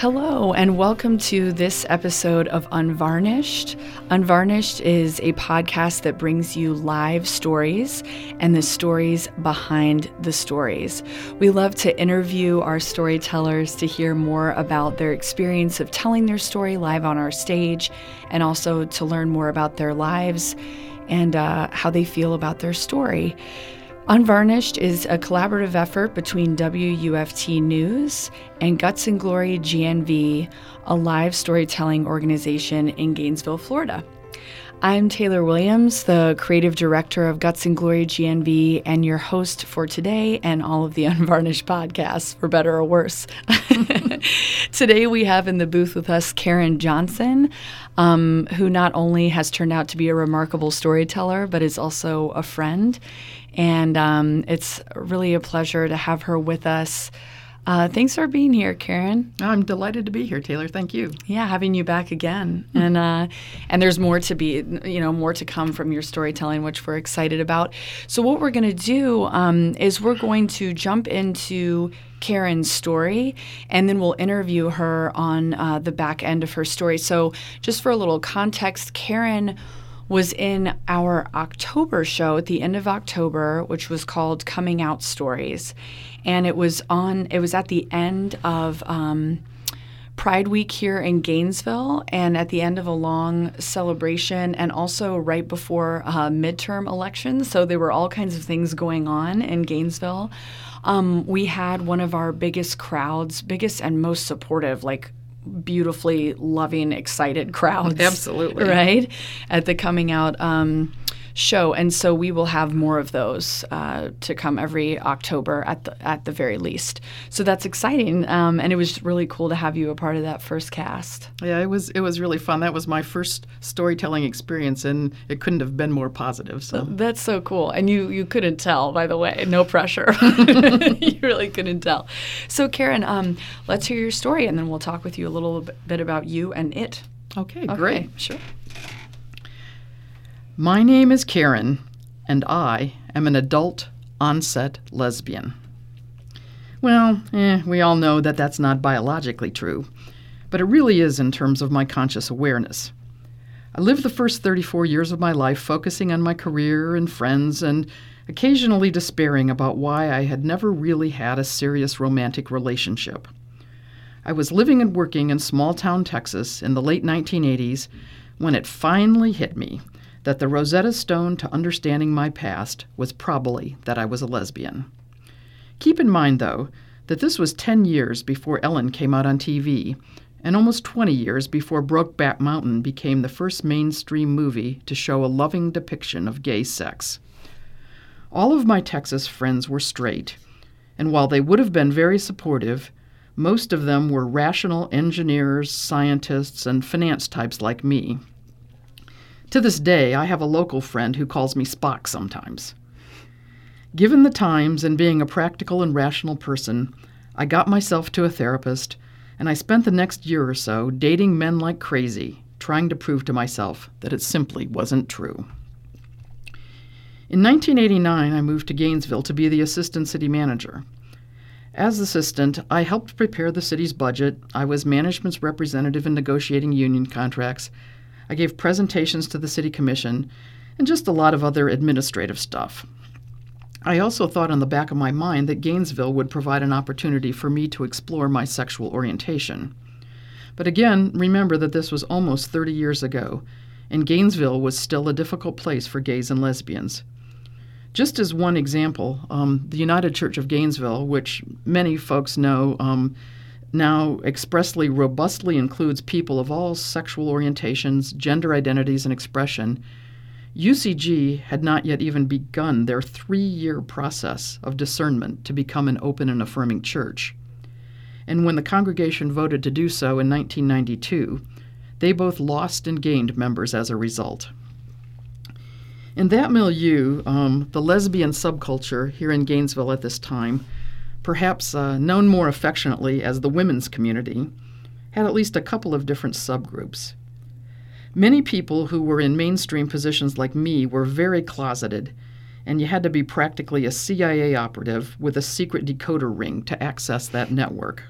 Hello, and welcome to this episode of Unvarnished. Unvarnished is a podcast that brings you live stories and the stories behind the stories. We love to interview our storytellers to hear more about their experience of telling their story live on our stage and also to learn more about their lives and uh, how they feel about their story. Unvarnished is a collaborative effort between WUFT News and Guts and Glory GNV, a live storytelling organization in Gainesville, Florida. I'm Taylor Williams, the creative director of Guts and Glory GNV, and your host for today and all of the Unvarnished podcasts, for better or worse. today, we have in the booth with us Karen Johnson, um, who not only has turned out to be a remarkable storyteller, but is also a friend. And um, it's really a pleasure to have her with us. Uh, thanks for being here, Karen. I'm delighted to be here, Taylor. Thank you. Yeah, having you back again, and uh, and there's more to be, you know, more to come from your storytelling, which we're excited about. So what we're going to do um, is we're going to jump into Karen's story, and then we'll interview her on uh, the back end of her story. So just for a little context, Karen was in our October show at the end of October, which was called Coming Out Stories. And it was on, it was at the end of um, Pride Week here in Gainesville and at the end of a long celebration and also right before uh, midterm elections. So there were all kinds of things going on in Gainesville. Um, we had one of our biggest crowds, biggest and most supportive, like beautifully loving, excited crowds. Absolutely. Right? At the coming out um, show. And so we will have more of those uh, to come every October at the, at the very least. So that's exciting. Um, and it was really cool to have you a part of that first cast. Yeah, it was it was really fun. That was my first storytelling experience and it couldn't have been more positive. So that's so cool. And you you couldn't tell, by the way. No pressure. you really couldn't tell. So Karen, um, let's hear your story and then we'll talk with you a little bit about you and it. Okay, okay great. Sure. My name is Karen, and I am an adult onset lesbian. Well, eh, we all know that that's not biologically true, but it really is in terms of my conscious awareness. I lived the first 34 years of my life focusing on my career and friends and occasionally despairing about why I had never really had a serious romantic relationship. I was living and working in small town Texas in the late 1980s when it finally hit me that the Rosetta Stone to understanding my past was probably that I was a lesbian. Keep in mind, though, that this was 10 years before Ellen came out on TV, and almost 20 years before Brokeback Mountain became the first mainstream movie to show a loving depiction of gay sex. All of my Texas friends were straight, and while they would have been very supportive, most of them were rational engineers, scientists, and finance types like me. To this day, I have a local friend who calls me Spock sometimes. Given the times and being a practical and rational person, I got myself to a therapist, and I spent the next year or so dating men like crazy, trying to prove to myself that it simply wasn't true. In 1989, I moved to Gainesville to be the assistant city manager. As assistant, I helped prepare the city's budget, I was management's representative in negotiating union contracts, I gave presentations to the City Commission, and just a lot of other administrative stuff. I also thought on the back of my mind that Gainesville would provide an opportunity for me to explore my sexual orientation. But again, remember that this was almost 30 years ago, and Gainesville was still a difficult place for gays and lesbians. Just as one example, um, the United Church of Gainesville, which many folks know, um, now expressly robustly includes people of all sexual orientations, gender identities, and expression, UCG had not yet even begun their three year process of discernment to become an open and affirming church. And when the congregation voted to do so in 1992, they both lost and gained members as a result. In that milieu, um, the lesbian subculture here in Gainesville at this time perhaps uh, known more affectionately as the women's community, had at least a couple of different subgroups. Many people who were in mainstream positions like me were very closeted, and you had to be practically a CIA operative with a secret decoder ring to access that network.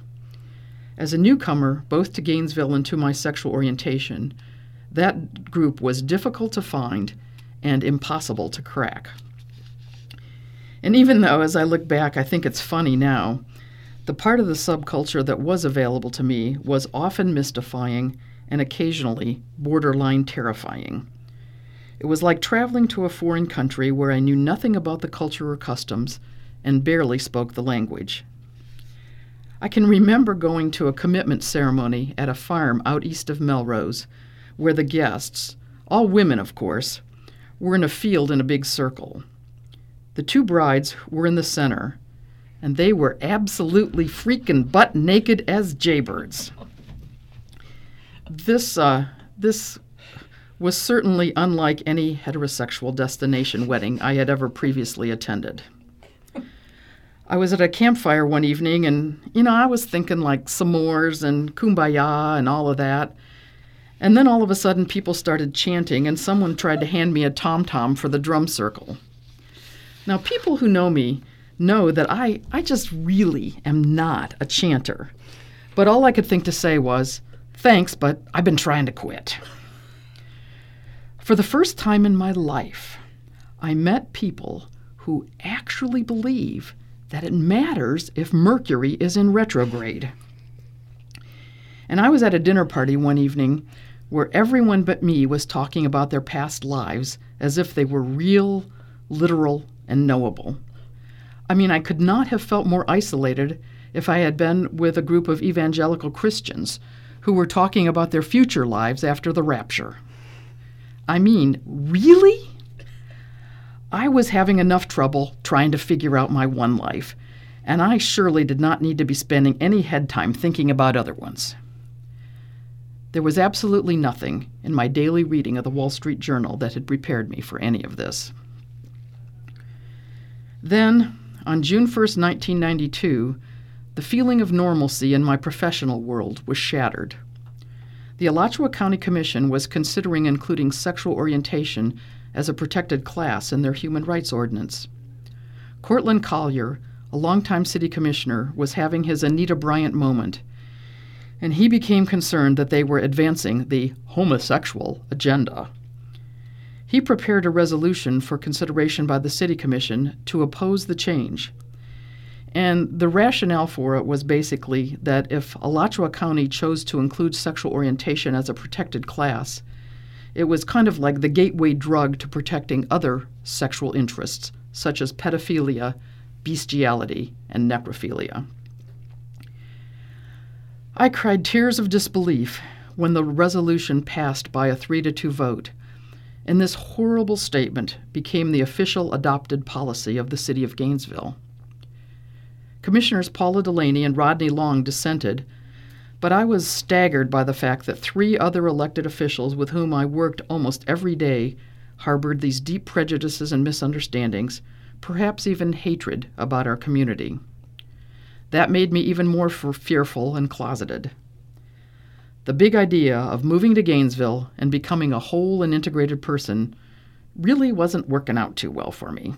As a newcomer, both to Gainesville and to my sexual orientation, that group was difficult to find and impossible to crack. And even though, as I look back, I think it's funny now, the part of the subculture that was available to me was often mystifying and occasionally borderline terrifying. It was like traveling to a foreign country where I knew nothing about the culture or customs and barely spoke the language. I can remember going to a commitment ceremony at a farm out east of Melrose, where the guests, all women of course, were in a field in a big circle. The two brides were in the center, and they were absolutely freaking butt naked as jaybirds. This, uh, this was certainly unlike any heterosexual destination wedding I had ever previously attended. I was at a campfire one evening and, you know, I was thinking like s'mores and kumbaya and all of that. And then all of a sudden people started chanting and someone tried to hand me a tom tom for the drum circle. Now, people who know me know that I, I just really am not a chanter. But all I could think to say was, thanks, but I've been trying to quit. For the first time in my life, I met people who actually believe that it matters if Mercury is in retrograde. And I was at a dinner party one evening where everyone but me was talking about their past lives as if they were real, literal, and knowable. I mean, I could not have felt more isolated if I had been with a group of evangelical Christians who were talking about their future lives after the rapture. I mean, really? I was having enough trouble trying to figure out my one life, and I surely did not need to be spending any head time thinking about other ones. There was absolutely nothing in my daily reading of the Wall Street Journal that had prepared me for any of this. Then, on June 1, 1992, the feeling of normalcy in my professional world was shattered. The Alachua County Commission was considering including sexual orientation as a protected class in their human rights ordinance. Cortland Collier, a longtime city commissioner, was having his Anita Bryant moment, and he became concerned that they were advancing the homosexual agenda. He prepared a resolution for consideration by the City Commission to oppose the change. And the rationale for it was basically that if Alachua County chose to include sexual orientation as a protected class, it was kind of like the gateway drug to protecting other sexual interests, such as pedophilia, bestiality, and necrophilia. I cried tears of disbelief when the resolution passed by a 3 to 2 vote and this horrible statement became the official adopted policy of the city of Gainesville. Commissioners Paula Delaney and Rodney Long dissented, but I was staggered by the fact that three other elected officials with whom I worked almost every day harbored these deep prejudices and misunderstandings, perhaps even hatred about our community. That made me even more fearful and closeted. The big idea of moving to Gainesville and becoming a whole and integrated person really wasn't working out too well for me.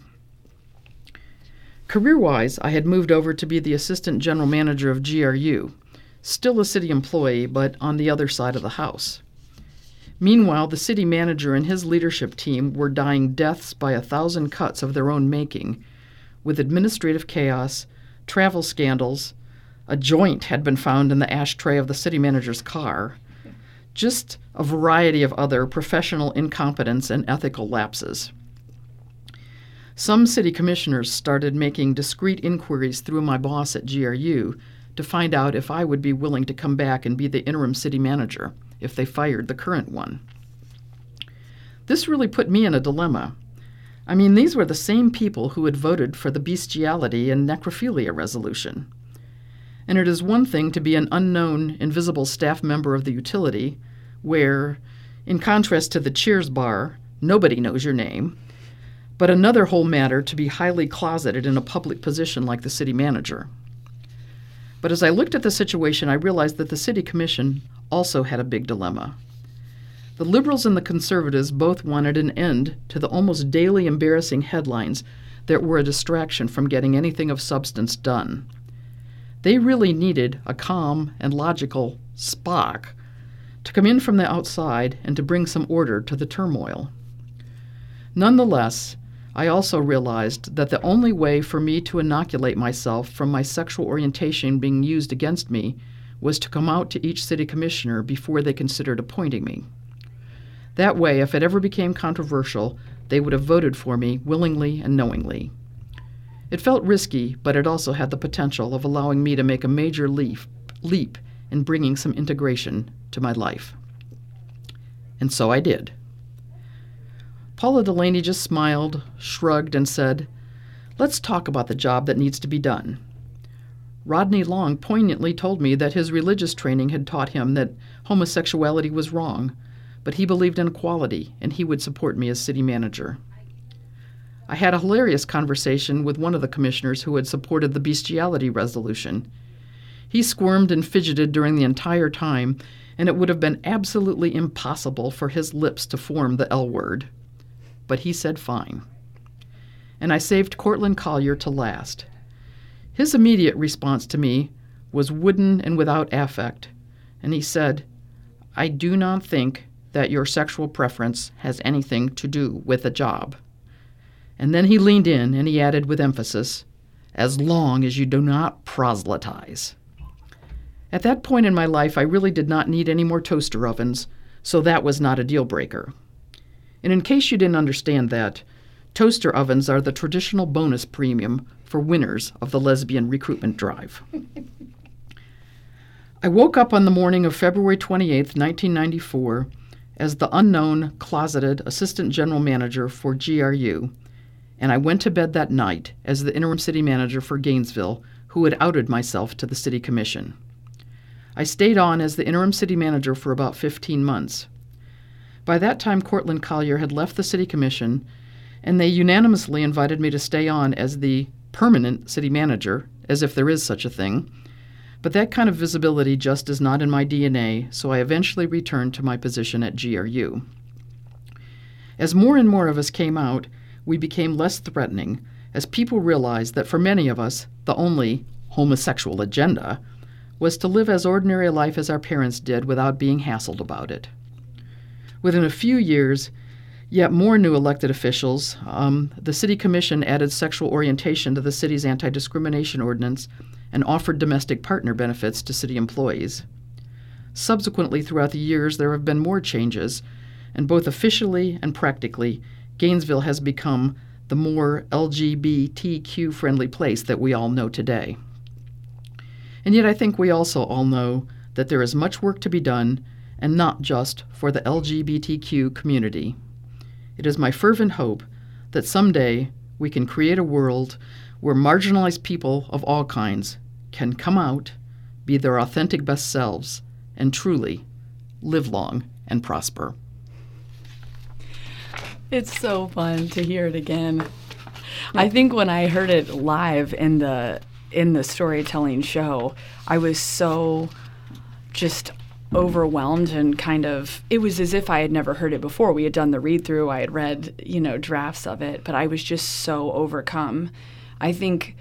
Career wise, I had moved over to be the assistant general manager of GRU, still a city employee, but on the other side of the house. Meanwhile, the city manager and his leadership team were dying deaths by a thousand cuts of their own making, with administrative chaos, travel scandals, a joint had been found in the ashtray of the city manager's car. Just a variety of other professional incompetence and ethical lapses. Some city commissioners started making discreet inquiries through my boss at GRU to find out if I would be willing to come back and be the interim city manager if they fired the current one. This really put me in a dilemma. I mean, these were the same people who had voted for the bestiality and necrophilia resolution and it is one thing to be an unknown, invisible staff member of the utility, where, in contrast to the Cheers bar, nobody knows your name, but another whole matter to be highly closeted in a public position like the city manager. But as I looked at the situation, I realized that the city commission also had a big dilemma. The liberals and the conservatives both wanted an end to the almost daily embarrassing headlines that were a distraction from getting anything of substance done. They really needed a calm and logical Spock to come in from the outside and to bring some order to the turmoil. Nonetheless, I also realized that the only way for me to inoculate myself from my sexual orientation being used against me was to come out to each city commissioner before they considered appointing me. That way, if it ever became controversial, they would have voted for me willingly and knowingly. It felt risky, but it also had the potential of allowing me to make a major leap, leap in bringing some integration to my life. And so I did. Paula Delaney just smiled, shrugged, and said, Let's talk about the job that needs to be done. Rodney Long poignantly told me that his religious training had taught him that homosexuality was wrong, but he believed in equality and he would support me as city manager. I had a hilarious conversation with one of the commissioners who had supported the bestiality resolution. He squirmed and fidgeted during the entire time, and it would have been absolutely impossible for his lips to form the L word but he said fine. And I saved Cortland Collier to last. His immediate response to me was wooden and without affect, and he said, I do not think that your sexual preference has anything to do with the job. And then he leaned in and he added with emphasis, as long as you do not proselytize. At that point in my life, I really did not need any more toaster ovens, so that was not a deal breaker. And in case you didn't understand that, toaster ovens are the traditional bonus premium for winners of the lesbian recruitment drive. I woke up on the morning of February 28, 1994, as the unknown, closeted assistant general manager for GRU, and I went to bed that night as the interim city manager for Gainesville, who had outed myself to the city commission. I stayed on as the interim city manager for about 15 months. By that time, Cortland Collier had left the city commission, and they unanimously invited me to stay on as the permanent city manager, as if there is such a thing. But that kind of visibility just is not in my DNA, so I eventually returned to my position at GRU. As more and more of us came out, we became less threatening, as people realized that for many of us, the only homosexual agenda was to live as ordinary a life as our parents did without being hassled about it. Within a few years, yet more new elected officials, um, the City Commission added sexual orientation to the city's anti discrimination ordinance and offered domestic partner benefits to city employees. Subsequently, throughout the years, there have been more changes, and both officially and practically, Gainesville has become the more LGBTQ friendly place that we all know today. And yet, I think we also all know that there is much work to be done and not just for the LGBTQ community. It is my fervent hope that someday we can create a world where marginalized people of all kinds can come out, be their authentic best selves, and truly live long and prosper. It's so fun to hear it again. I think when I heard it live in the in the storytelling show, I was so just overwhelmed and kind of it was as if I had never heard it before. We had done the read through, I had read, you know, drafts of it, but I was just so overcome. I think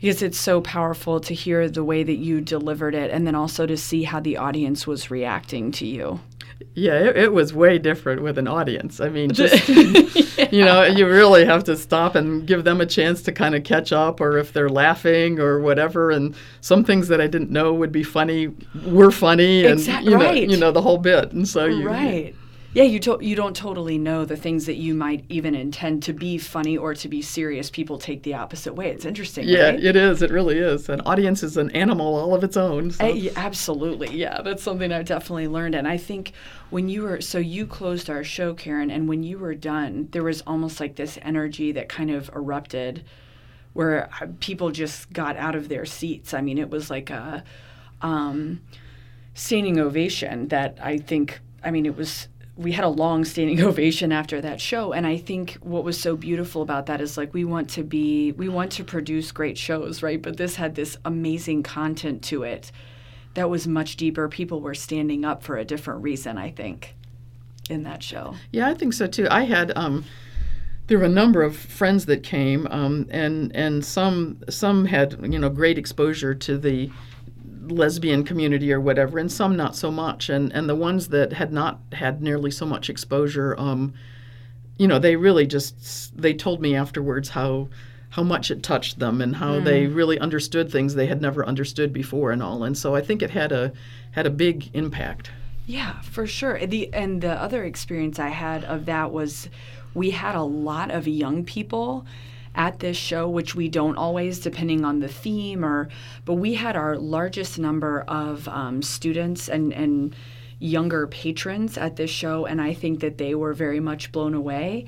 because it's so powerful to hear the way that you delivered it and then also to see how the audience was reacting to you. Yeah, it, it, was way different with an audience. I mean, just yeah. you know, you really have to stop and give them a chance to kind of catch up, or if they're laughing or whatever. And some things that I didn't know would be funny were funny, and exactly. you know, right. you know the whole bit. And so you right yeah, you to- you don't totally know the things that you might even intend to be funny or to be serious. People take the opposite way. It's interesting. Yeah, right? it is. It really is. An audience is an animal all of its own. So. Uh, absolutely. Yeah, that's something I've definitely learned. And I think when you were so you closed our show, Karen, and when you were done, there was almost like this energy that kind of erupted, where uh, people just got out of their seats. I mean, it was like a um, standing ovation that I think. I mean, it was we had a long standing ovation after that show and i think what was so beautiful about that is like we want to be we want to produce great shows right? But this had this amazing content to it that was much deeper. People were standing up for a different reason i think in that show. Yeah i think so too. I had um there were a number of friends that came, um, and and some some had you know great exposure to the lesbian community or whatever, and some not so much. And and the ones that had not had nearly so much exposure, um, you know, they really just they told me afterwards how how much it touched them and how mm. they really understood things they had never understood before and all. And so I think it had a had a big impact. Yeah, for sure. The and the other experience I had of that was we had a lot of young people at this show, which we don't always, depending on the theme, or but we had our largest number of um, students and and younger patrons at this show, and I think that they were very much blown away.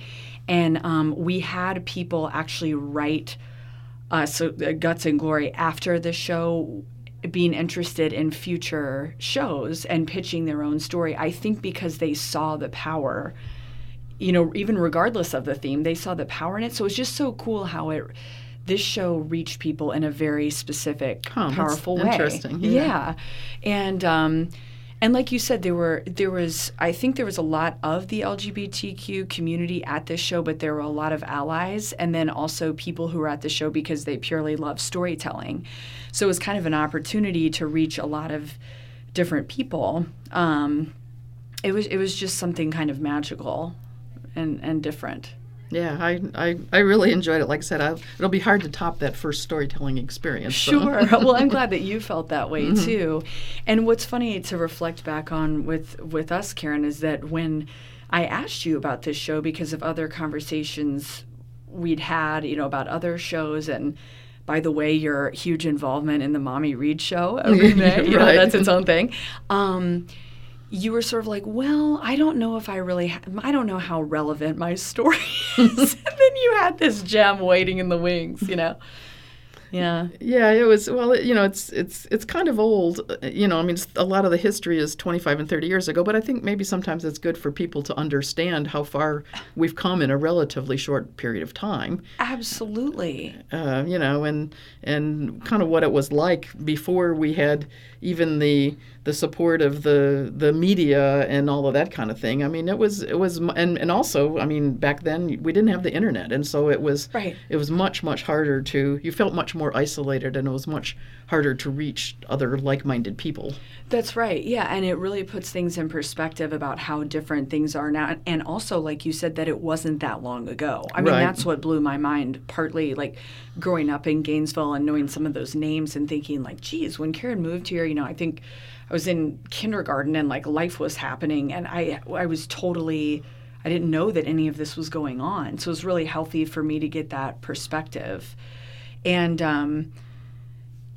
And um, we had people actually write us uh, Guts and Glory after the show being interested in future shows and pitching their own story. I think because they saw the power you know, even regardless of the theme, they saw the power in it. So it's just so cool how it this show reached people in a very specific, oh, powerful way. Interesting. Yeah. yeah. And um, and like you said, there were there was I think there was a lot of the LGBTQ community at this show, but there were a lot of allies, and then also people who were at the show because they purely love storytelling. So it was kind of an opportunity to reach a lot of different people. Um, it was it was just something kind of magical and, and different. Yeah, I, I, I really enjoyed it. Like I said, I, it'll be hard to top that first storytelling experience. So. Sure. well, I'm glad that you felt that way mm-hmm. too. And what's funny to reflect back on with with us, Karen, is that when I asked you about this show because of other conversations we'd had, you know, about other shows and by the way, your huge involvement in the Mommy Read show every May, right. you know, that's its own thing. Um, you were sort of like, well, I don't know if I really, ha- I don't know how relevant my story is. and then you had this gem waiting in the wings, you know. Yeah. Yeah, it was well, you know, it's it's it's kind of old, you know, I mean a lot of the history is 25 and 30 years ago, but I think maybe sometimes it's good for people to understand how far we've come in a relatively short period of time. Absolutely. Uh, you know, and and kind of what it was like before we had even the the support of the the media and all of that kind of thing. I mean, it was it was and and also, I mean, back then we didn't have the internet, and so it was right. it was much much harder to you felt much more isolated, and it was much harder to reach other like-minded people. That's right. Yeah, and it really puts things in perspective about how different things are now and also like you said that it wasn't that long ago. I mean, right. that's what blew my mind partly like growing up in Gainesville and knowing some of those names and thinking like, geez, when Karen moved here, you know, I think I was in kindergarten and like life was happening and I I was totally I didn't know that any of this was going on. So it was really healthy for me to get that perspective. And um,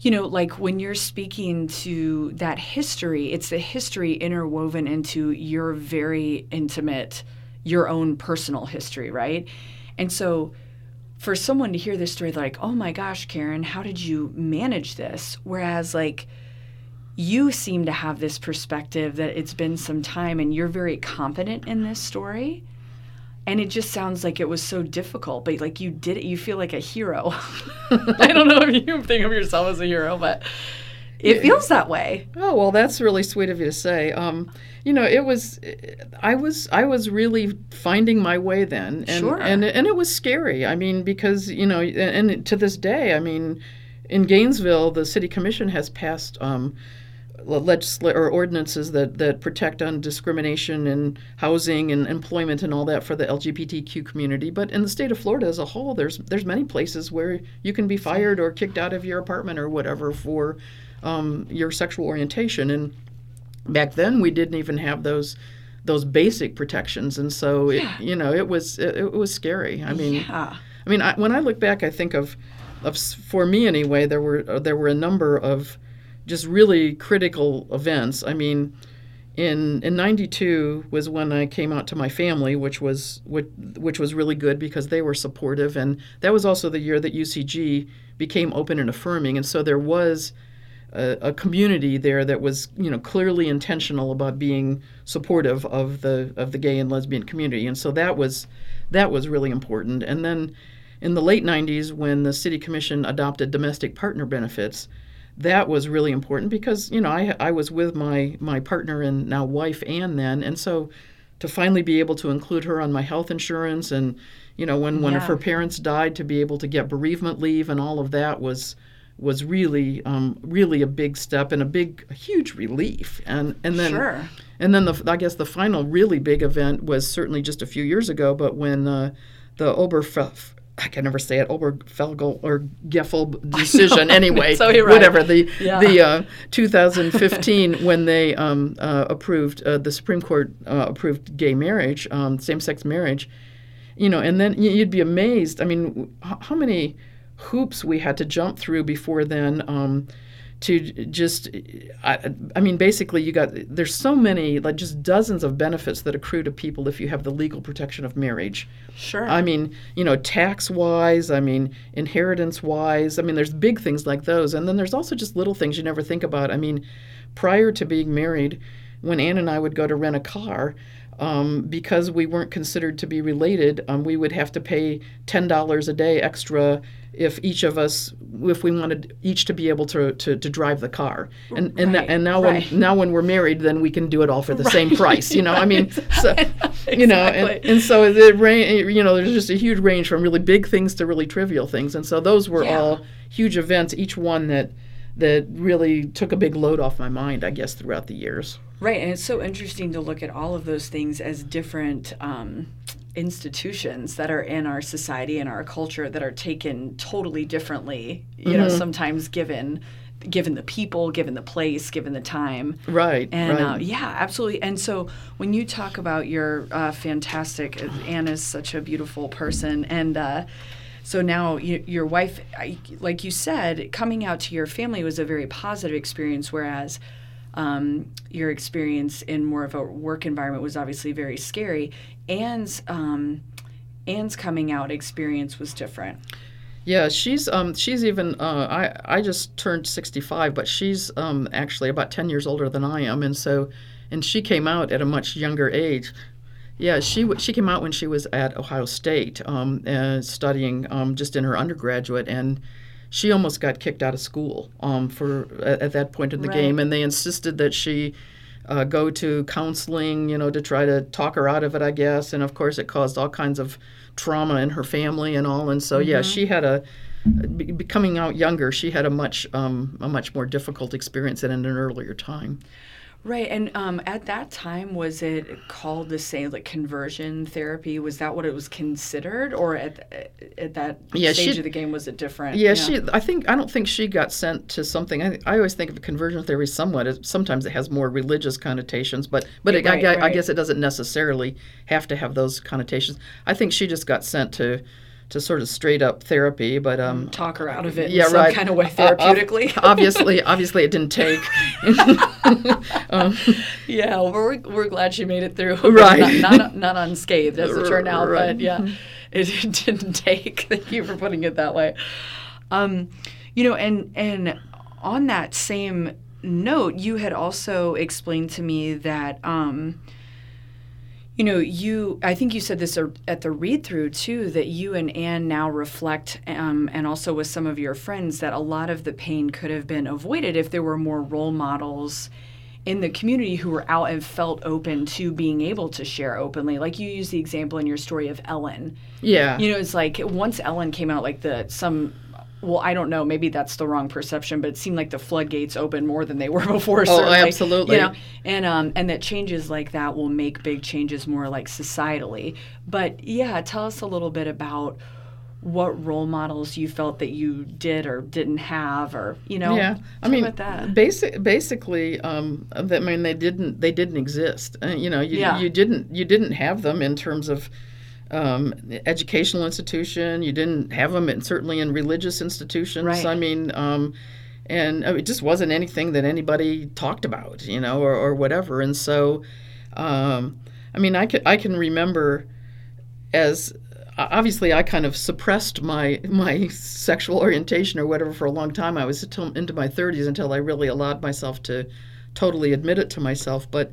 you know, like when you're speaking to that history, it's the history interwoven into your very intimate, your own personal history, right? And so for someone to hear this story, like, oh my gosh, Karen, how did you manage this? Whereas, like, you seem to have this perspective that it's been some time and you're very confident in this story. And it just sounds like it was so difficult, but like you did it, you feel like a hero. I don't know if you think of yourself as a hero, but it feels that way. Oh well, that's really sweet of you to say. Um, you know, it was, I was, I was really finding my way then, and sure. and and it was scary. I mean, because you know, and, and to this day, I mean, in Gainesville, the city commission has passed. Um, legisl- or ordinances that, that protect on discrimination in housing and employment and all that for the LGBTQ community. But in the state of Florida as a whole, there's there's many places where you can be fired or kicked out of your apartment or whatever for um, your sexual orientation. And back then we didn't even have those those basic protections and so it, you know it was it, it, was scary i mean yeah. i mean I, when i look back i think of of for me anyway there were uh, there were a number of just really critical events. I mean in in 92 was when i came out to my family which was which, which was really good because they were supportive. And that was also the year that ucg became open and affirming. And so there was a, a, community there that was you know clearly intentional about being supportive of the of the gay and lesbian community. And so that was that was really important. And then in the late 90s when the city commission adopted domestic partner benefits that was really important because you know I, I was with my my partner and now wife Anne then and so to finally be able to include her on my health insurance and You know, when one of her parents died, to be able to get bereavement leave and all of that was was really um, really a big step and a big a huge relief. And and then Sure. and then the I guess the final really big event was certainly just a few years ago, but when uh, the Oberfel I can never say it Oberfelgel or Geffel decision anyway So you're right. whatever the Yeah. the uh, 2015 when they um, uh, approved uh, the Supreme Court uh, approved gay marriage um, same sex marriage you know and then you'd be amazed I mean how many hoops we had to jump through before then um, to just I, I mean basically you got there's so many like just dozens of benefits that accrue to people if you have the legal protection of marriage Sure. I mean, you know, tax wise, I mean, inheritance wise, I mean, there's big things like those. And then there's also just little things you never think about. I mean, prior to being married, when Anne and I would go to rent a car, um, because we weren't considered to be related, um, we would have to pay $10 a day extra if each of us, if we wanted each to be able to, to, to drive the car. And, and, Right, and now, right. when, now when we're married, then we can do it all for the same price, you know, I mean, so, you know, and, and so it ra- you know there's just a huge range from really big things to really trivial things and so those were Yeah. all huge events each one that that really took a big load off my mind i guess throughout the years Right, and it's so interesting to look at all of those things as different um, institutions that are in our society and our culture that are taken totally differently. You know, sometimes given given the people, given the place, given the time. right And right uh, yeah, absolutely. And so when you talk about your uh, fantastic, is such a beautiful person, and uh, so now you, your wife, I- like you said, coming out to your family was a very positive experience, whereas um, your experience in more of a work environment was obviously very scary. Anne's um, Anne's coming out experience was different. Yeah, she's um she's even uh, I I just turned 65, but she's um actually about 10 years older than I am, and so and she came out at a much younger age. Yeah, she she came out when she was at Ohio State, um, uh, studying um, just in her undergraduate, and she almost got kicked out of school um, for at, at that point in the Right. game, and they insisted that she uh, go to counseling, you know, to try to talk her out of it, I guess. And of course, it caused all kinds of trauma in her family and all. And so, yeah, she had a be- coming out younger. She had a much um, a much more difficult experience than in an earlier time. Right, and um, at that time, was it called the same like conversion therapy? Was that what it was considered, or at at that Yeah, stage she- of the game was it different? Yeah, she. I think I don't think she got sent to something. I, I always think of conversion therapy somewhat. As, sometimes it has more religious connotations, but but it, Right, I, I right. guess it doesn't necessarily have to have those connotations. I think she just got sent to to sort of straight up therapy. But um, talk her out of it yeah, in some right. kind of way Uh, therapeutically. obviously, obviously, it didn't take. um, yeah, well, we're we're glad she made it through. Right. not, not not unscathed as it turned out, Right. but yeah, it, didn't take. Thank you for putting it that way. Um, you know, and and on that same note, you had also explained to me that. Um, you know, you, I think you said this at the read through too, that you and Anne now reflect, um, and also with some of your friends, that a lot of the pain could have been avoided if there were more role models in the community who were out and felt open to being able to share openly. Like you use the example in your story of Ellen. yeah, You know, it's like once Ellen came out, like the, some, well, I don't know, maybe that's the wrong perception, but it seemed like the floodgates opened more than they were before. certainly. Oh, absolutely. You know, and um, and that changes like that will make big changes more like societally. But yeah, tell us a little bit about what role models you felt that you did or didn't have, or you know, yeah. I mean, about that. basic, basically, um, that- I mean, they didn't they didn't exist. Uh, you know, you, Yeah. you didn't you didn't have them in terms of um, educational institution. You didn't have them in, certainly in religious institutions. Right. I mean, um, and uh, it just wasn't anything that anybody talked about, you know, or, or whatever. And so, um, I mean, I can I can remember as obviously I kind of suppressed my my sexual orientation or whatever for a long time. I was until, into my 30s until I really allowed myself to totally admit it to myself. But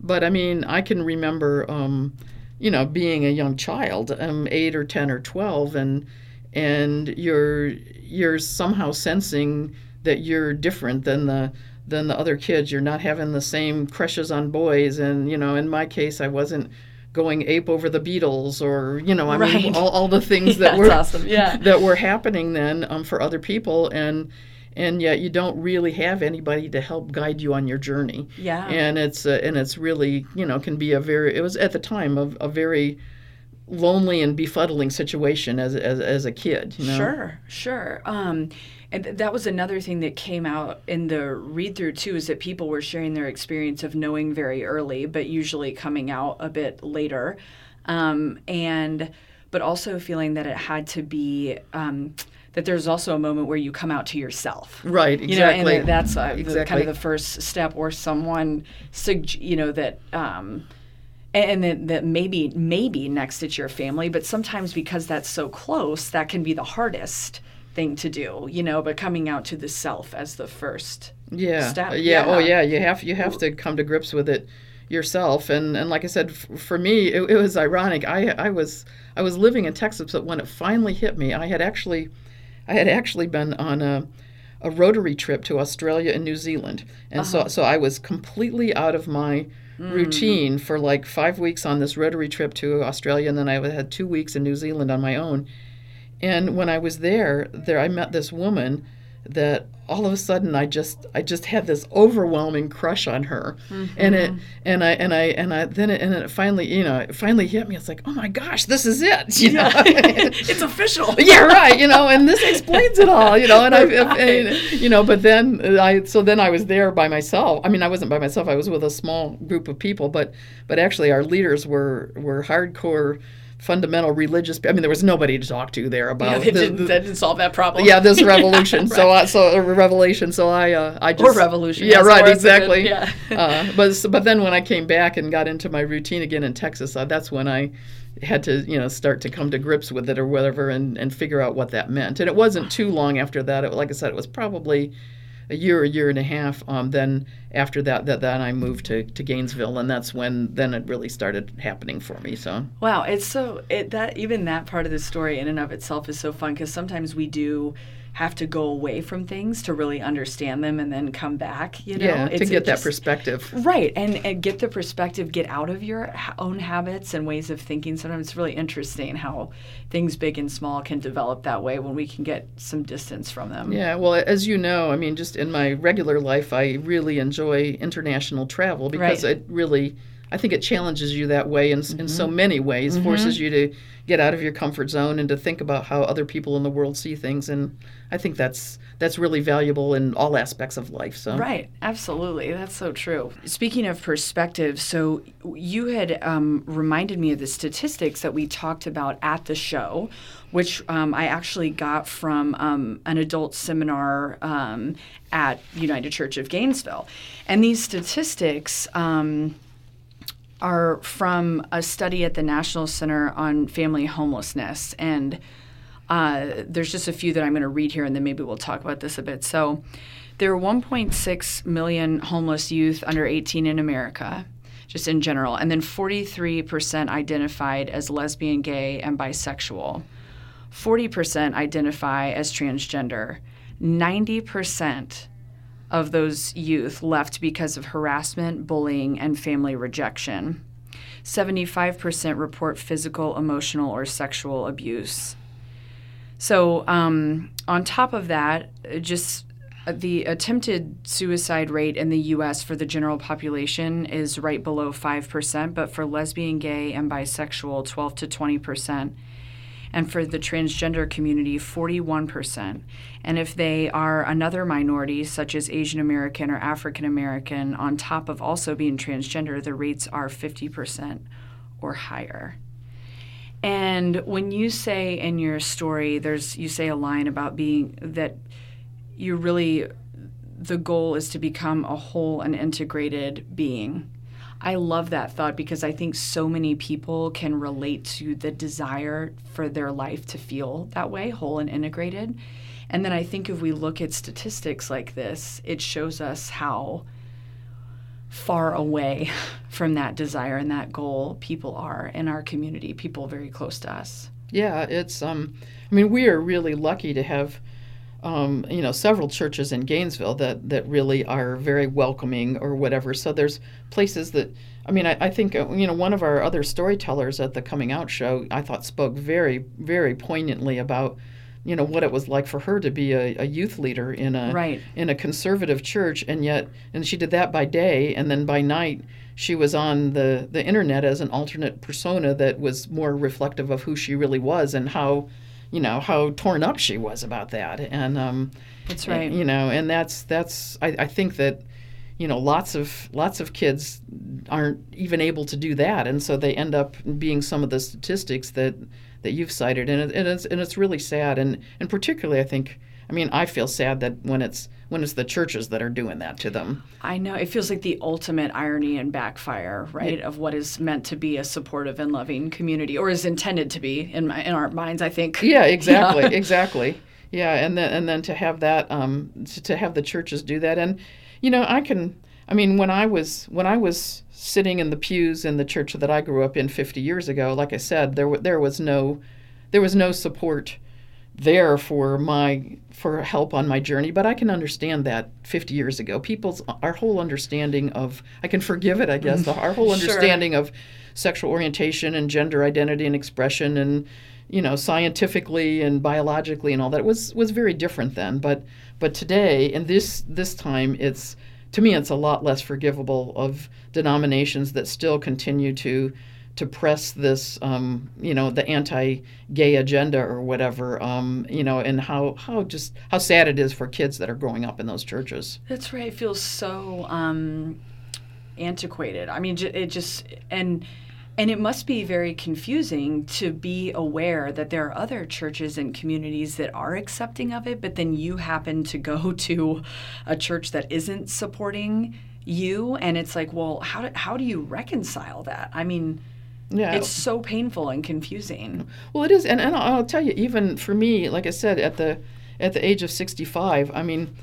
but I mean, I can remember, um, you know, being a young child, um, eight or ten or twelve, and and you're you're somehow sensing that you're different than the than the other kids. You're not having the same crushes on boys, and you know, in my case, I wasn't going ape over the Beatles or you know I Right. mean all, all the things that were awesome, yeah. that were happening then um, for other people and and yet you don't really have anybody to help guide you on your journey Yeah. and it's uh, and it's really you know can be a very it was at the time a, a very lonely and befuddling situation as as, as a kid you know Sure, sure. Um, and th- that was another thing that came out in the read through too is that people were sharing their experience of knowing very early, but usually coming out a bit later, um, and but also feeling that it had to be. Um, that there's also a moment where you come out to yourself, right you know, and that's uh, the, kind of the first step, or someone, sug- you know, that um, and that, that maybe maybe next it's your family but sometimes because that's so close that can be the hardest thing to do you know but coming out to the self as the first yeah. step. yeah. Oh Yeah. yeah. You have you have to come to grips with it yourself. And and like i said f- for me it, it was ironic. I i was i was living in texas but when it finally hit me i had actually i had actually been on a a rotary trip to australia and new zealand. And so uh-huh. so i was completely out of my mm. routine for like five weeks on this rotary trip to australia and then i had two weeks in new zealand on my own. And when I was there, there I met this woman that all of a sudden I just I just had this overwhelming crush on her, and it mm-hmm. and I and I and I then it, and it finally you know it finally hit me. It's like oh my gosh, this is it. You know? it's official yeah, right. You know, and this explains it all. You know, and I, and, you know, but then I, so then I was there by myself. I mean, I wasn't by myself. I was with a small group of people, but, but actually, our leaders were were hardcore, fundamental religious. I mean, there was nobody to talk to there yeah, about. that, the- didn't, the- that didn't solve that problem yeah, this revolution. So, I, so a revelation. So I, uh, I just or revolution Yeah, right, exactly. yeah uh, but but then when I came back and got into my routine again in Texas, uh, that's when I had to you know start to come to grips with it or whatever and, and figure out what that meant. And it wasn't too long after that. It, like I said, it was probably a year, a year and a half. Um, then after that, that then I moved to, to Gainesville, and that's when then it really started happening for me. So Wow, it's so it that even that part of the story in and of itself is so fun because sometimes we do have to go away from things to really understand them and then come back. You know, yeah, to get that just- perspective. Right, and, and get the perspective, get out of your own habits and ways of thinking. Sometimes it's really interesting how things big and small can develop that way when we can get some distance from them. Yeah, well, as you know, I mean, just in my regular life, I really enjoy international travel because Right. it really, I think it challenges you that way in, in Mm-hmm. so many ways, forces you to get out of your comfort zone and to think about how other people in the world see things, and I think that's that's really valuable in all aspects of life. So Right, absolutely. That's so true. Speaking of perspective, so you had um, reminded me of the statistics that we talked about at the show, which um, I actually got from um, an adult seminar um, at United Church of Gainesville. And these statistics, um, are from a study at the National Center on Family Homelessness. And uh, there's just a few that I'm going to read here, and then maybe we'll talk about this a bit. So, there are 1.6 million homeless youth under 18 in America, just in general, and then 43% identified as lesbian, gay, and bisexual. 40% identify as transgender. 90% of those youth left because of harassment, bullying, and family rejection. 75% report physical, emotional, or sexual abuse. So, um, on top of that, just uh, the attempted suicide rate in the US for the general population is right below 5%, but for lesbian, gay, and bisexual, 12 to 20% and for the transgender community, 41%. And if they are another minority, such as Asian American or African American, on top of also being transgender, the rates are 50% or higher. And when you say in your story, there's you say a line about being that you really the goal is to become a whole and integrated being. I love that thought because I think so many people can relate to the desire for their life to feel that way, whole and integrated. And then I think if we look at statistics like this, it shows us how far away from that desire and that goal people are in our community, people very close to us. Yeah, it's um I mean we are really lucky to have um, you know several churches in Gainesville that that really are very welcoming or whatever. So there's places that I mean, I, I think uh, you know one of our other storytellers at the coming out show. I thought spoke very, very poignantly about you know what it was like for her to be a, a youth leader in a Right. in a conservative church, and yet and she did that by day, and then by night she was on the the internet as an alternate persona that was more reflective of who she really was and how you know how torn up she was about that, and um, That's right. you know, and that's that's I, I think that you know lots of lots of kids aren't even able to do that, and so they end up being some of the statistics that that you've cited, and, it, and it's and it's really sad, and and particularly I think I mean I feel sad that when it's when it's the churches that are doing that to them. I know it feels like the ultimate irony and backfire, right, of what is meant to be a supportive and loving community, or is intended to be in my in our minds. I think. Yeah, exactly, exactly. Yeah, and then and then to have that, um, to, have the churches do that, and you know, I can. I mean, when I was when I was sitting in the pews in the church that I grew up in 50 years ago, like I said, there wa- there was no there was no support there for my for help on my journey but i can understand that 50 years ago. People's our whole understanding of i can forgive it i guess mm-hmm. the, our whole Sure. understanding of sexual orientation and gender identity and expression and you know scientifically and biologically and all that was was very different then. But but today and this this time it's to me it's a lot less forgivable of denominations that still continue to to press this, um, you know, the anti-gay agenda or whatever, um, you know, and how how just how sad it is for kids that are growing up in those churches. That's right. It feels so um, antiquated. I mean, it just and and it must be very confusing to be aware that there are other churches and communities that are accepting of it, but then you happen to go to a church that isn't supporting you, and it's like, well, how do, how do you reconcile that? I mean, Yeah, it's so painful and confusing. Well, it is, and, and I'll tell you, even for me, like I said, at the at the age of sixty-five, I mean,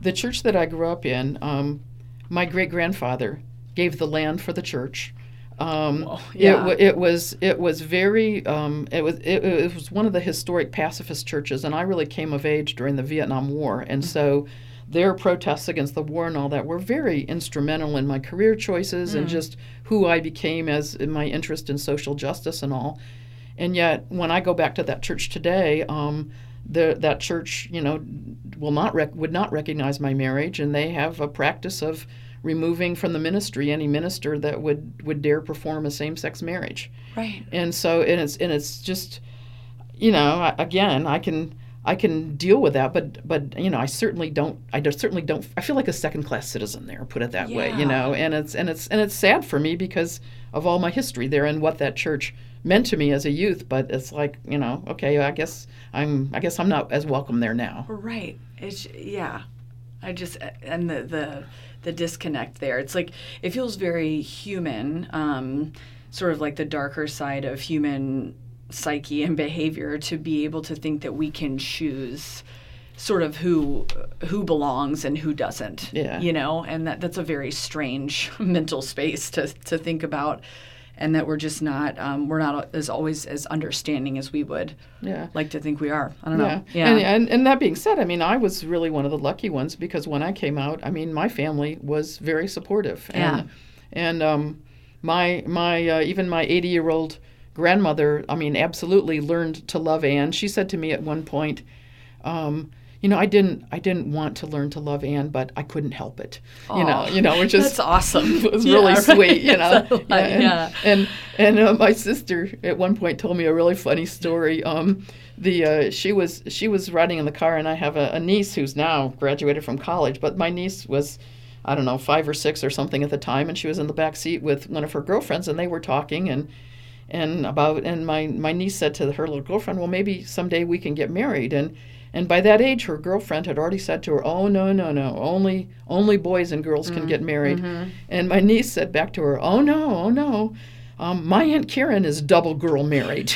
the church that I grew up in, um, my great grandfather gave the land for the church. Um, Well, it, yeah. wa- it was it was very um, it was it, it was one of the historic pacifist churches, and I really came of age during the Vietnam War, and Mm-hmm. so their protests against the war and all that were very instrumental in my career choices Mm. and just who I became as in my interest in social justice and all. And yet, when I go back to that church today, um, the, that church, you know, will not rec- would not recognize my marriage, and they have a practice of removing from the ministry any minister that would would dare perform a same-sex marriage. Right. And so, and it's and it's just, you know, again, I can I can deal with that, but but you know, I certainly don't. I certainly don't. I feel like a second-class citizen there. Put it that way, you know. And it's and it's and it's sad for me because of all my history there and what that church meant to me as a youth. But it's like, you know, okay, I guess I'm I guess I'm not as welcome there now. Right. It's yeah. I just and the the the disconnect there. It's like it feels very human, um, sort of like the darker side of human psyche and behavior to be able to think that we can choose sort of who who belongs and who doesn't. Yeah. You know, and that that's a very strange mental space to to think about. And that we're just not, um, we're not as always as understanding as we would Yeah. like to think we are. I don't Yeah. know. Yeah. And, and and that being said, I mean, I was really one of the lucky ones because when I came out, I mean, my family was very supportive. Yeah. And and um, my my uh, even my 80 year old grandmother, I mean, absolutely learned to love Anne. She said to me at one point, um, you know, I didn't I didn't want to learn to love Anne, but I couldn't help it. You know, you know, which is that's awesome. it was Yeah, really right. sweet, you know. So, like, and, yeah. and and uh, my sister at one point told me a really funny story. Um, the uh, she was she was riding in the car, and I have a, a niece who's now graduated from college, but my niece was. I don't know, five or six or something at the time, and she was in the back seat with one of her girlfriends, and they were talking, and and about, and my my niece said to her little girlfriend, "Well, maybe someday we can get married." And and by that age, her girlfriend had already said to her, "Oh no, no, no! Only only boys and girls can get married." And my niece said back to her, "Oh no, oh no! Um, my aunt Karen is double girl married."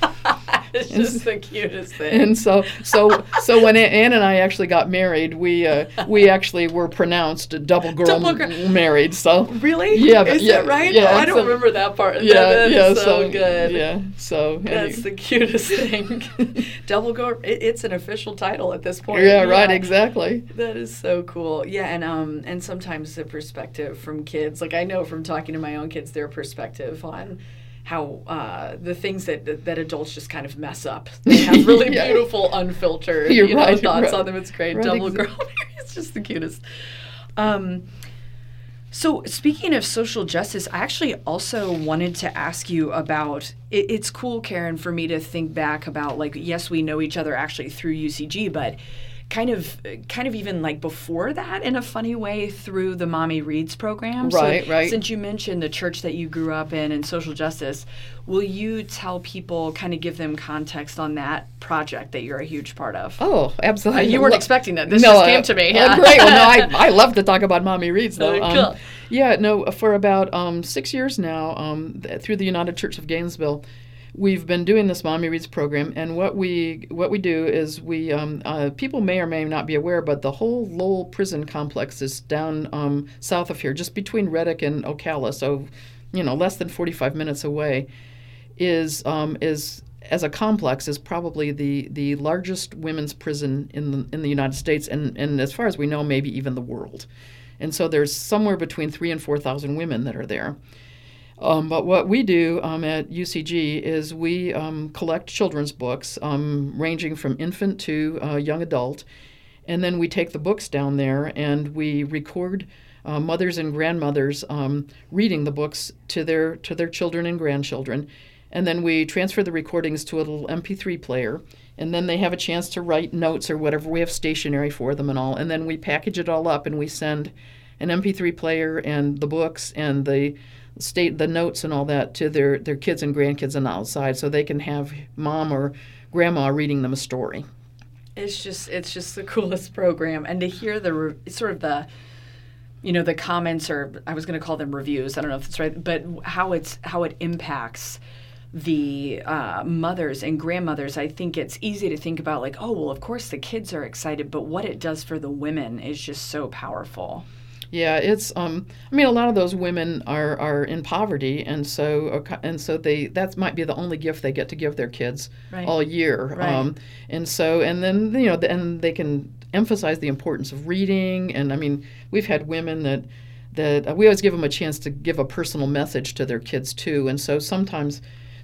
it's just the cutest thing. And so, so, so when Anne and I actually got married, we uh, we actually were pronounced double girl, Double girl. m- married. So really? Yeah, Is yeah, that right? yeah, oh, I don't so- remember that part. yeah, that, yeah, is so, good. Yeah, so That's any- the cutest thing. Double go. It, it's an official title at this point. yeah, right, exactly. That is so cool. Yeah, and um, and sometimes the perspective from kids, like I know from talking to my own kids, their perspective on how uh, the things that that adults just kind of mess up. They have really Yeah. beautiful, unfiltered, know, right, thoughts right. on them. It's great. Right, Double exa- girl, it's just the cutest. Um, so, speaking of social justice, I actually also wanted to ask you about. It, it's cool, Karen, for me to think back about like, yes, we know each other actually through UCG, but kind of, kind of even like before that, in a funny way, through the Mommy Reads program. Right, so, right. Since you mentioned the church that you grew up in and social justice, will you tell people, kind of give them context on that project that you're a huge part of? Oh, absolutely. you weren't expecting that. This just came to me. great. Well, no, I, I love to talk about mommy reads though. Uh, Um, cool. Yeah, no, for about um, six years now, um, th- through the United Church of Gainesville, we've been doing this mommy reads program, and what we what we do is we um, uh, people may or may not be aware, but the whole Lowell prison complex is down um, south of here, just between Reddick and Ocala, so you know less than forty five minutes away is um, is as a complex is probably the the largest women's prison in the in the United States and and as far as we know maybe even the world. And so there's somewhere between three and four thousand women that are there. Um, but what we do um, at UCG is we um, collect children's books, um, ranging from infant to uh, young adult, and then we take the books down there and we record uh, mothers and grandmothers um, reading the books to their to their children and grandchildren, and then we transfer the recordings to a little MP3 player, and then they have a chance to write notes or whatever. We have stationery for them and all, and then we package it all up and we send an MP3 player and the books and the state the notes and all that to their their kids and grandkids the outside, so they can have mom or grandma reading them a story. It's just it's just the coolest program, and to hear the re- sort of the, you know, the comments or I was going to call them reviews. I don't know if that's right, but how it's how it impacts the uh, mothers and grandmothers. I think it's easy to think about like, oh well, of course the kids are excited, but what it does for the women is just so powerful. Yeah, it's um I mean a lot of those women are are in poverty and so and so they that might be the only gift they get to give their kids Right. all year. Right. Um and so and then you know and they can emphasize the importance of reading and I mean we've had women that that uh, we always give them a chance to give a personal message to their kids too and so sometimes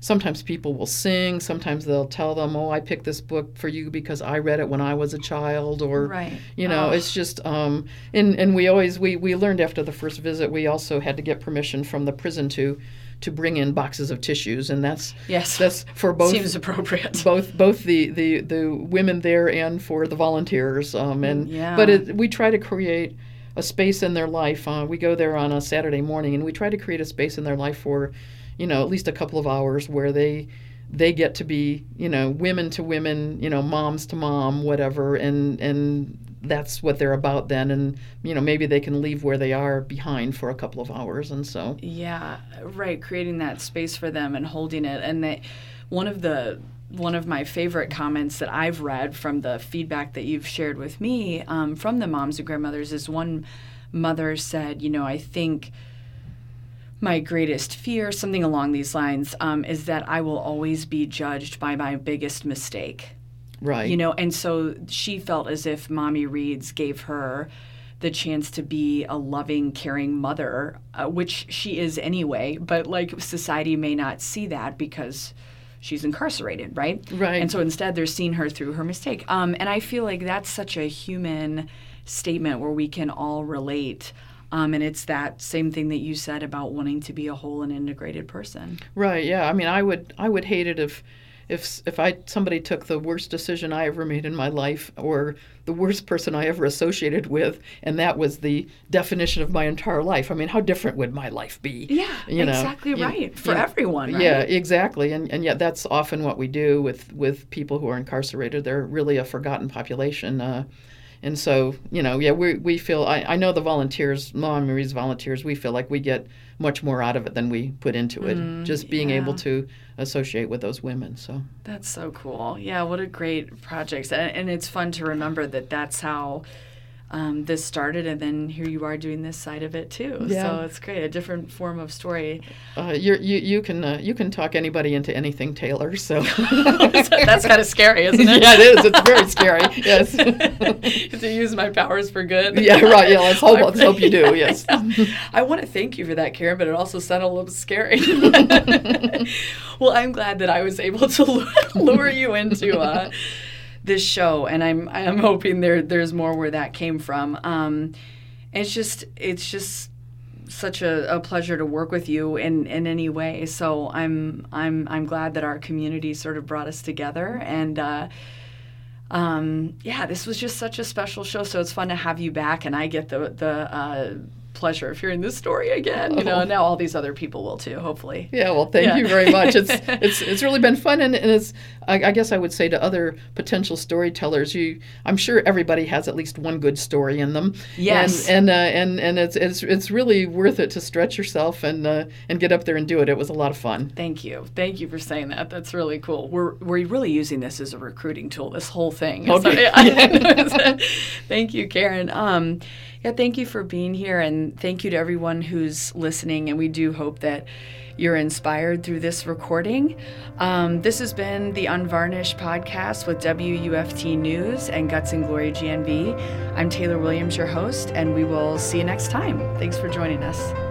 sometimes people will sing sometimes they'll tell them oh i picked this book for you because i read it when i was a child or Right. you know Oh. it's just um and and we always we we learned after the first visit we also had to get permission from the prison to to bring in boxes of tissues and that's Yes, that's for both seems appropriate. both both the, the the women there and for the volunteers um and Yeah. but it, we try to create a space in their life uh, we go there on a saturday morning and we try to create a space in their life for you know at least a couple of hours where they they get to be you know women to women you know moms to mom whatever and and that's what they're about then and you know maybe they can leave where they are behind for a couple of hours and so Yeah, right. Creating that space for them and holding it, and they, one of the one of my favorite comments that I've read from the feedback that you've shared with me um, from the moms and grandmothers is one mother said, you know, I think my greatest fear, something along these lines, um, is that I will always be judged by my biggest mistake. Right. You know and so she felt as if mommy reads gave her the chance to be a loving caring mother uh, which she is anyway but like society may not see that because she's incarcerated right? Right. and so instead they're seeing her through her mistake. Um, and i feel like that's such a human statement where we can all relate um, and it's that same thing that you said about wanting to be a whole and integrated person Right. Yeah. I mean, I would I would hate it if if if I somebody took the worst decision I ever made in my life or the worst person I ever associated with, and that was the definition of my entire life. I mean, how different would my life be? yeah You know, exactly you- right for you know, everyone right? Yeah, exactly. And and yet that's often what we do with with people who are incarcerated. They're really a forgotten population. Uh, and so you know yeah we we feel I, I know the volunteers Mommy Reads volunteers we feel like we get much more out of it than we put into it Mm, just being yeah. able to associate with those women so That's so cool. Yeah, what a great project. And, and it's fun to remember that that's how um, this started, and then here you are doing this side of it too. Yeah. So it's great, a different form of story. uh, you're, you you can uh, you can talk anybody into anything Taylor so that's kind of scary, isn't it? yeah it is it's very scary yes to use my powers for good. yeah right yeah let's hope let's hope you do yes I want to thank you for that, Karen, but it also sounded a little scary. well, I'm glad that I was able to lure, lure you into uh, this show, and I'm I'm hoping there there's more where that came from. Um, it's just it's just such a, a pleasure to work with you in, in any way. So I'm I'm I'm glad that our community sort of brought us together and. Uh, um, yeah, this was just such a special show. So it's fun to have you back, and I get the the uh, pleasure of hearing this story again. You know, Oh. and now all these other people will too. Hopefully. Yeah, well, thank Yeah. you very much. It's it's it's really been fun, and, and it's I, I guess I would say to other potential storytellers, you I'm sure everybody has at least one good story in them. Yes. and and uh, and, and it's it's it's really worth it to stretch yourself and uh, and get up there and do it. It was a lot of fun. Thank you. Thank you for saying that. That's really cool. We're we're really using this as a recruiting tool. This whole thing. So, Okay. yeah. thank you, Karen. Um, yeah, thank you for being here, and thank you to everyone who's listening. And we do hope that you're inspired through this recording. Um, this has been the Unvarnished podcast with WUFT News and Guts and Glory GNV. I'm Taylor Williams, your host, and we will see you next time. Thanks for joining us.